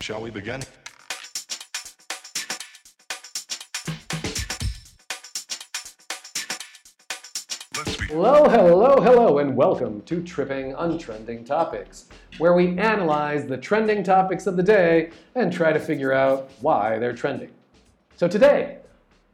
Shall we begin? Hello, hello, hello, and welcome to Tripping on Trending Topics, where we analyze the trending topics of the day and try to figure out why they're trending. So today,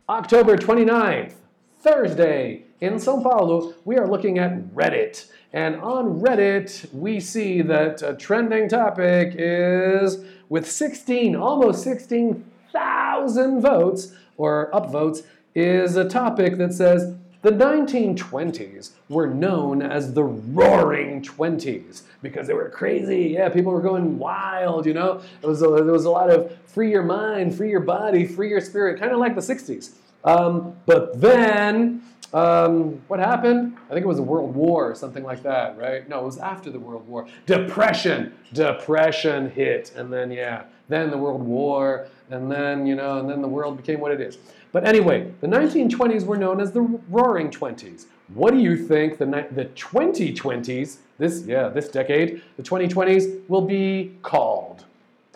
October 29th, Thursday, in Sao Paulo, we are looking at Reddit. And on Reddit, we see that a trending topic is with 16, almost 16,000 votes, or upvotes, is a topic that says the 1920s were known as the Roaring Twenties because they were crazy. Yeah, people were going wild. You know, it was a, there was a lot of free your mind, free your body, free your spirit, kind of like the 60s. Um, but then, um, what happened? I think it was a World War or something like that, right? No, it was after the World War. Depression. Depression hit, and then yeah, then the World War, and then you know, and then the world became what it is. But anyway, the 1920s were known as the Roaring Twenties. What do you think the the 2020s, this yeah, this decade, the 2020s will be called?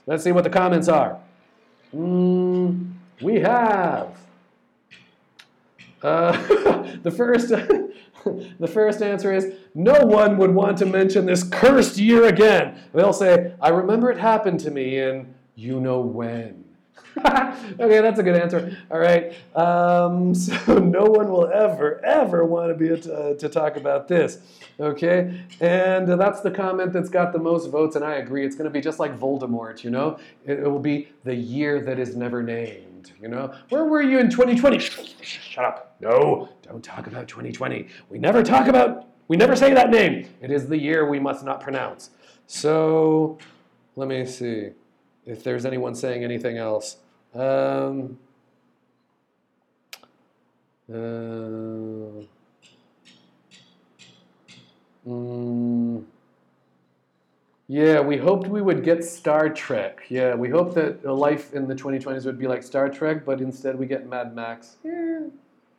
Let's see what the comments are. Mm, we have uh, the first the first answer is no one would want to mention this cursed year again. They'll say, "I remember it happened to me in you know when." okay, that's a good answer. All right. Um, so no one will ever, ever want to be uh, to talk about this. Okay, and that's the comment that's got the most votes, and I agree. It's going to be just like Voldemort. You know, it, it will be the year that is never named. You know, where were you in 2020? Shut up. No, don't talk about 2020. We never talk about. We never say that name. It is the year we must not pronounce. So, let me see if there's anyone saying anything else. Um, uh, mm, yeah, we hoped we would get Star Trek. Yeah, we hoped that life in the 2020s would be like Star Trek, but instead we get Mad Max. Yeah,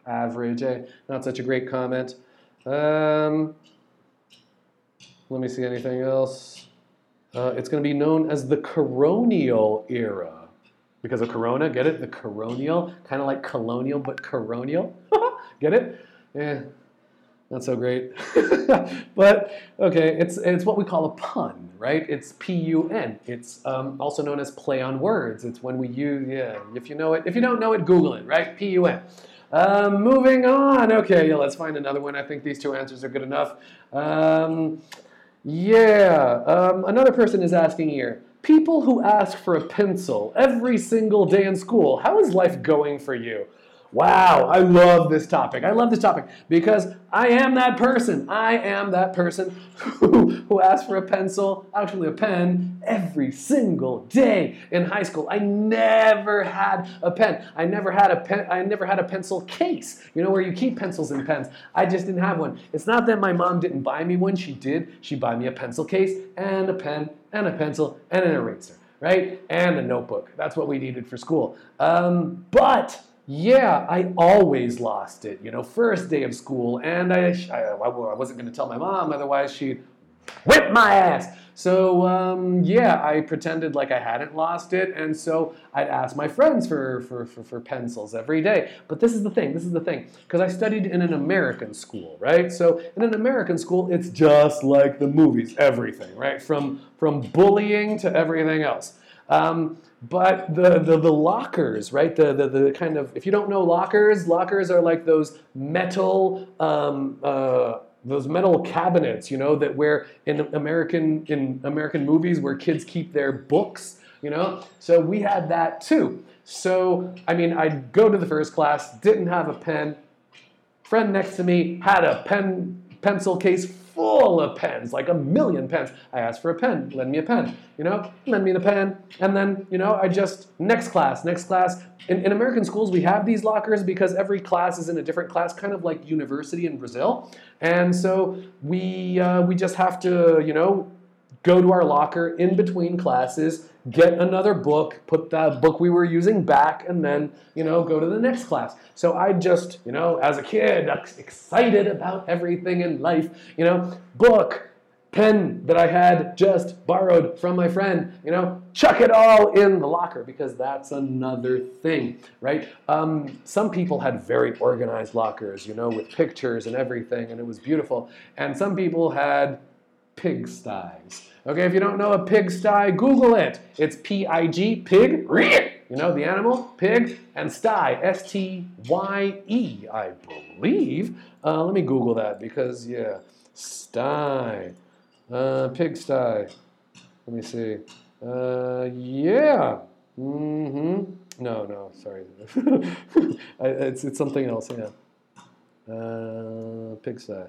average, eh? Not such a great comment. Um, let me see anything else. Uh, it's going to be known as the Coronial era because of Corona. Get it? The Coronial, kind of like colonial, but coronial. get it? Yeah, not so great. but okay, it's it's what we call a pun, right? It's P-U-N. It's um, also known as play on words. It's when we use yeah. If you know it, if you don't know it, Google it, right? P-U-N. Um, moving on. Okay, yeah, let's find another one. I think these two answers are good enough. Um, yeah, um, another person is asking here. People who ask for a pencil every single day in school, how is life going for you? Wow, I love this topic. I love this topic because I am that person. I am that person who, who asks for a pencil, actually a pen, every single day in high school. I never had a pen. I never had a pen. I never had a pencil case. You know where you keep pencils and pens. I just didn't have one. It's not that my mom didn't buy me one. She did. She bought me a pencil case and a pen and a pencil and an eraser, right? And a notebook. That's what we needed for school. Um, but yeah, I always lost it. You know, first day of school, and I, I, I wasn't going to tell my mom, otherwise she'd whip my ass. So um, yeah, I pretended like I hadn't lost it, and so I'd ask my friends for, for, for, for pencils every day. But this is the thing, this is the thing, because I studied in an American school, right? So in an American school, it's just like the movies, everything, right? From, from bullying to everything else. Um, but the, the, the lockers, right? The, the, the kind of, if you don't know lockers, lockers are like those metal, um, uh, those metal cabinets, you know, that where in American, in American movies where kids keep their books, you know? So we had that too. So, I mean, I'd go to the first class, didn't have a pen. Friend next to me had a pen, pencil case full of pens, like a million pens. I asked for a pen, lend me a pen, you know, lend me the pen. And then, you know, I just, next class, next class. In, in American schools, we have these lockers because every class is in a different class, kind of like university in Brazil. And so we, uh, we just have to, you know, go to our locker in between classes, get another book, put that book we were using back, and then, you know, go to the next class. So I just, you know, as a kid, excited about everything in life, you know, book, pen that I had just borrowed from my friend, you know, chuck it all in the locker because that's another thing, right? Um, some people had very organized lockers, you know, with pictures and everything, and it was beautiful. And some people had pigsties. Okay, if you don't know a pigsty, Google it. It's P I G, pig, you know, the animal, pig, and sty, S T Y E, I believe. Uh, let me Google that because, yeah, sty. Uh, pigsty. Let me see. Uh, yeah. Mm-hmm. No, no, sorry. it's, it's something else, yeah. Uh, pigsty.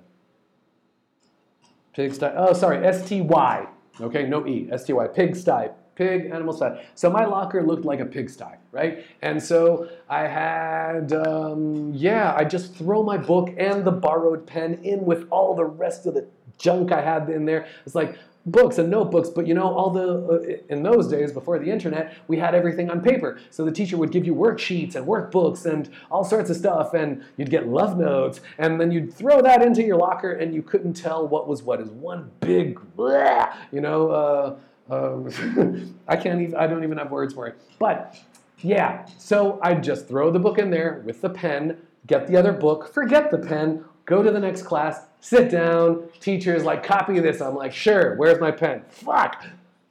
Pigsty. Oh, sorry, S-T-Y. Okay, no E. S-T-Y. Pigsty. Pig, animal sty. So my locker looked like a pigsty, right? And so I had, um, yeah, I just throw my book and the borrowed pen in with all the rest of the junk I had in there. It's like books and notebooks, but you know, all the, uh, in those days before the internet, we had everything on paper. So the teacher would give you worksheets and workbooks and all sorts of stuff, and you'd get love notes, and then you'd throw that into your locker, and you couldn't tell what was what. Is one big, blah, you know, uh, uh, I can't even, I don't even have words for it. But yeah, so I'd just throw the book in there with the pen, get the other book, forget the pen, go to the next class, sit down. Teacher's like, copy this. I'm like, sure, where's my pen? Fuck.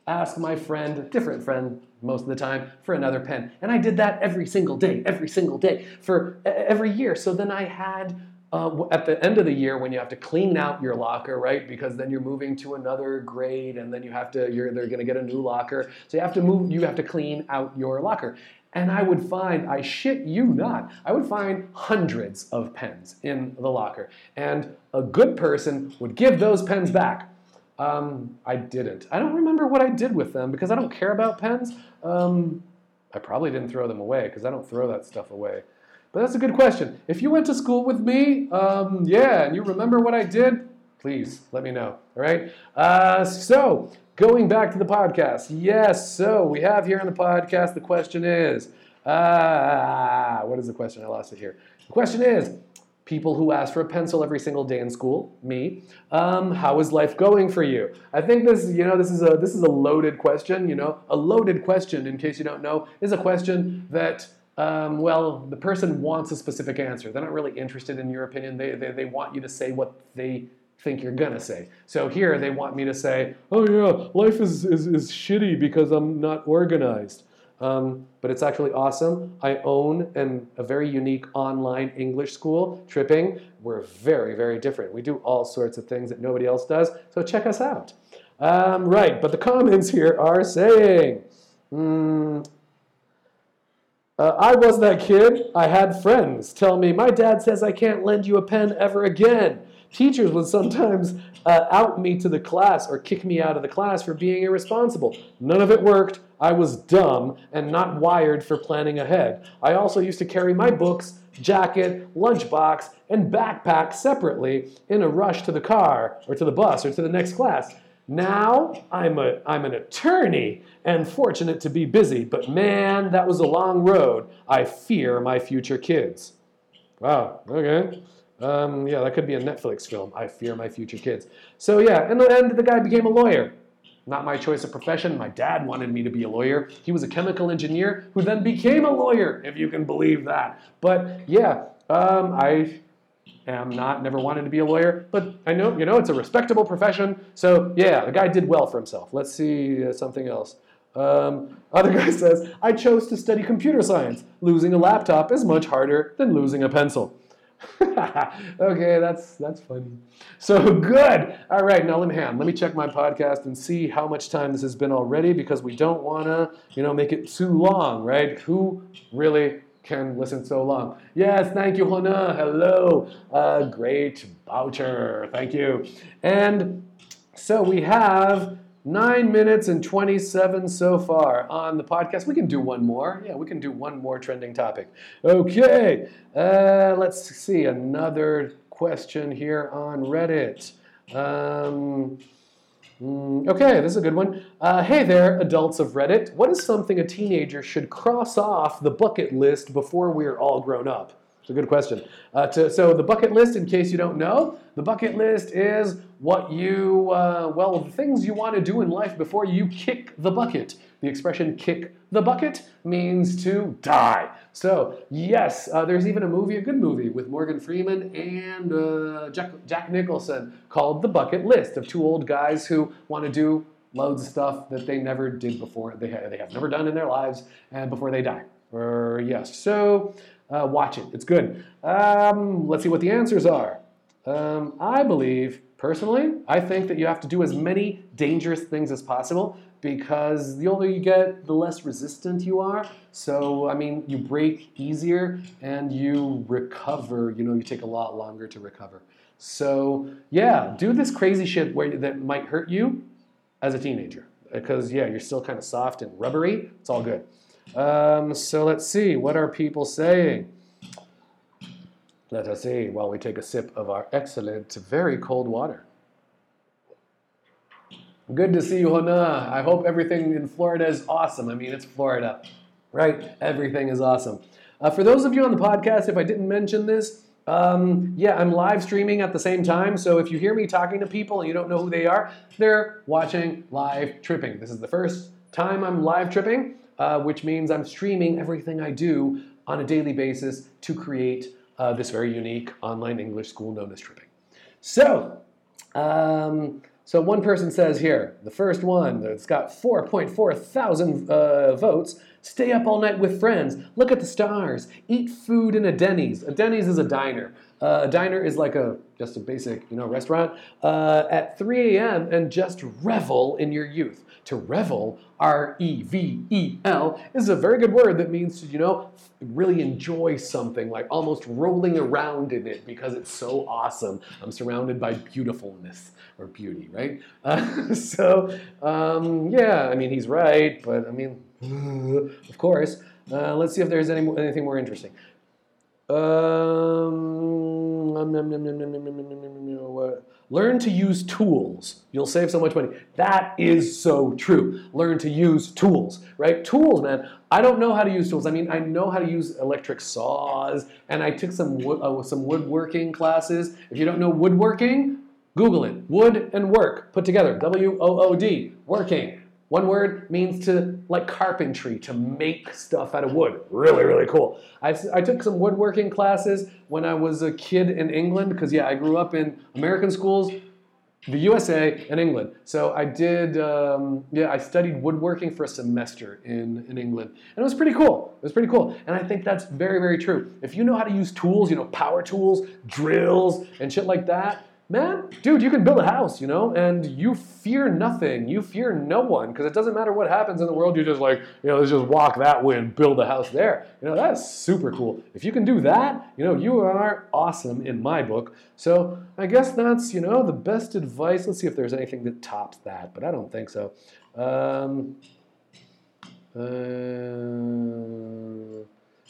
Ask my friend, different friend most of the time, for another pen. And I did that every single day, every single day for every year. So then I had uh, at the end of the year when you have to clean out your locker, right? Because then you're moving to another grade, and then you have to you're they're going to get a new locker, so you have to move. You have to clean out your locker. And I would find, I shit you not, I would find hundreds of pens in the locker. And a good person would give those pens back. Um, I didn't. I don't remember what I did with them because I don't care about pens. Um, I probably didn't throw them away because I don't throw that stuff away. But that's a good question. If you went to school with me, um, yeah, and you remember what I did, please let me know. All right. Uh, so Going back to the podcast, yes. So we have here on the podcast. The question is, uh, what is the question? I lost it here. The question is, people who ask for a pencil every single day in school, me. Um, how is life going for you? I think this, you know, this is a this is a loaded question. You know, a loaded question. In case you don't know, is a question that. Um, well, the person wants a specific answer. They're not really interested in your opinion. They, they, they want you to say what they think you're gonna say. So here they want me to say, oh yeah, life is, is, is shitty because I'm not organized. Um, but it's actually awesome. I own an, a very unique online English school, Tripping. We're very, very different. We do all sorts of things that nobody else does, so check us out. Um, right, but the comments here are saying, mm, uh, I was that kid. I had friends tell me, my dad says I can't lend you a pen ever again. Teachers would sometimes uh, out me to the class or kick me out of the class for being irresponsible. None of it worked. I was dumb and not wired for planning ahead. I also used to carry my books, jacket, lunchbox, and backpack separately in a rush to the car or to the bus or to the next class. Now I'm, a, I'm an attorney and fortunate to be busy, but man, that was a long road. I fear my future kids. Wow, okay. Um, yeah, that could be a Netflix film. I fear my future kids. So yeah, in the end, the guy became a lawyer. Not my choice of profession. My dad wanted me to be a lawyer. He was a chemical engineer who then became a lawyer, if you can believe that. But yeah, um, I am not, never wanted to be a lawyer, but I know, you know, it's a respectable profession. So yeah, the guy did well for himself. Let's see uh, something else. Um, other guy says, I chose to study computer science. Losing a laptop is much harder than losing a pencil. okay, that's that's funny. So good. All right, now let me hand. Let me check my podcast and see how much time this has been already because we don't want to, you know, make it too long, right? Who really can listen so long? Yes, thank you, Hona. Hello. Uh, great voucher. Thank you. And so we have Nine minutes and 27 so far on the podcast. We can do one more. Yeah, we can do one more trending topic. Okay, uh, let's see. Another question here on Reddit. Um, mm, okay, this is a good one. Uh, hey there, adults of Reddit. What is something a teenager should cross off the bucket list before we're all grown up? It's a good question. Uh, to, so the bucket list, in case you don't know, the bucket list is what you, uh, well, the things you want to do in life before you kick the bucket. The expression kick the bucket means to die. So, yes, uh, there's even a movie, a good movie, with Morgan Freeman and uh, Jack, Jack Nicholson called The Bucket List of two old guys who want to do loads of stuff that they never did before, they, ha- they have never done in their lives, and before they die. Or, yes, so uh, watch it. It's good. Um, let's see what the answers are. Um, I believe, personally, I think that you have to do as many dangerous things as possible because the older you get, the less resistant you are. So, I mean, you break easier and you recover. You know, you take a lot longer to recover. So, yeah, do this crazy shit where that might hurt you as a teenager because yeah, you're still kind of soft and rubbery. It's all good. Um, so let's see, what are people saying? Let us see while we take a sip of our excellent, very cold water. Good to see you, Hona. I hope everything in Florida is awesome. I mean, it's Florida, right? Everything is awesome. Uh, for those of you on the podcast, if I didn't mention this, um, yeah, I'm live streaming at the same time. So if you hear me talking to people and you don't know who they are, they're watching live tripping. This is the first time I'm live tripping, uh, which means I'm streaming everything I do on a daily basis to create uh, this very unique online English school known as Tripping. So, um, so one person says here, the first one that's got 4.4 thousand uh, votes, stay up all night with friends, look at the stars, eat food in a Denny's. A Denny's is a diner. Uh, a diner is like a just a basic you know restaurant uh, at 3 a.m. and just revel in your youth. To revel, R E V E L, is a very good word that means to you know really enjoy something, like almost rolling around in it because it's so awesome. I'm surrounded by beautifulness or beauty, right? Uh, so um, yeah, I mean he's right, but I mean of course. Uh, let's see if there's any, anything more interesting. Um, learn to use tools. You'll save so much money. That is so true. Learn to use tools, right? Tools, man. I don't know how to use tools. I mean, I know how to use electric saws, and I took some uh, some woodworking classes. If you don't know woodworking, Google it. Wood and work put together. W O O D. Working. One word means to, like carpentry, to make stuff out of wood. Really, really cool. I, I took some woodworking classes when I was a kid in England, because, yeah, I grew up in American schools, the USA, and England. So I did, um, yeah, I studied woodworking for a semester in, in England. And it was pretty cool. It was pretty cool. And I think that's very, very true. If you know how to use tools, you know, power tools, drills, and shit like that, man, dude, you can build a house, you know, and you fear nothing. You fear no one because it doesn't matter what happens in the world. You're just like, you know, let's just walk that way and build a house there. You know, that's super cool. If you can do that, you know, you are awesome in my book. So I guess that's, you know, the best advice. Let's see if there's anything that tops that, but I don't think so. Um, uh,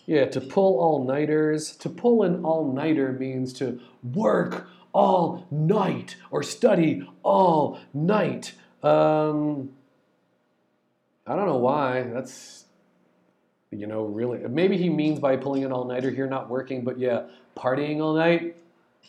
yeah, to pull all nighters. To pull an all nighter means to work all night or study all night. Um, I don't know why. That's, you know, really. Maybe he means by pulling an all nighter here, not working, but yeah, partying all night.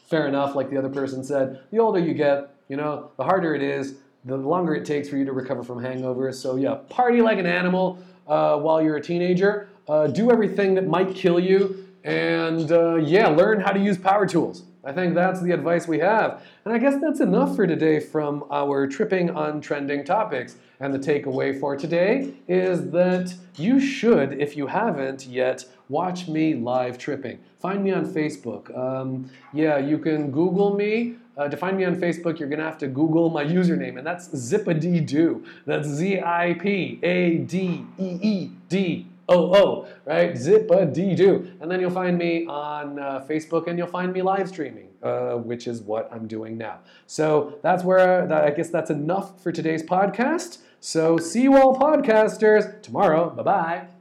Fair enough, like the other person said. The older you get, you know, the harder it is, the longer it takes for you to recover from hangovers. So yeah, party like an animal uh, while you're a teenager. Uh, do everything that might kill you, and uh, yeah, learn how to use power tools. I think that's the advice we have. And I guess that's enough for today from our tripping on trending topics. And the takeaway for today is that you should, if you haven't yet, watch me live tripping. Find me on Facebook. Um, yeah, you can Google me. Uh, to find me on Facebook, you're going to have to Google my username, and that's Zipadeedoo. That's Z I P A D E E D oh, oh, right? Zip-a-dee-doo. And then you'll find me on uh, Facebook and you'll find me live streaming, uh, which is what I'm doing now. So that's where, that, I guess that's enough for today's podcast. So see you all podcasters tomorrow. Bye-bye.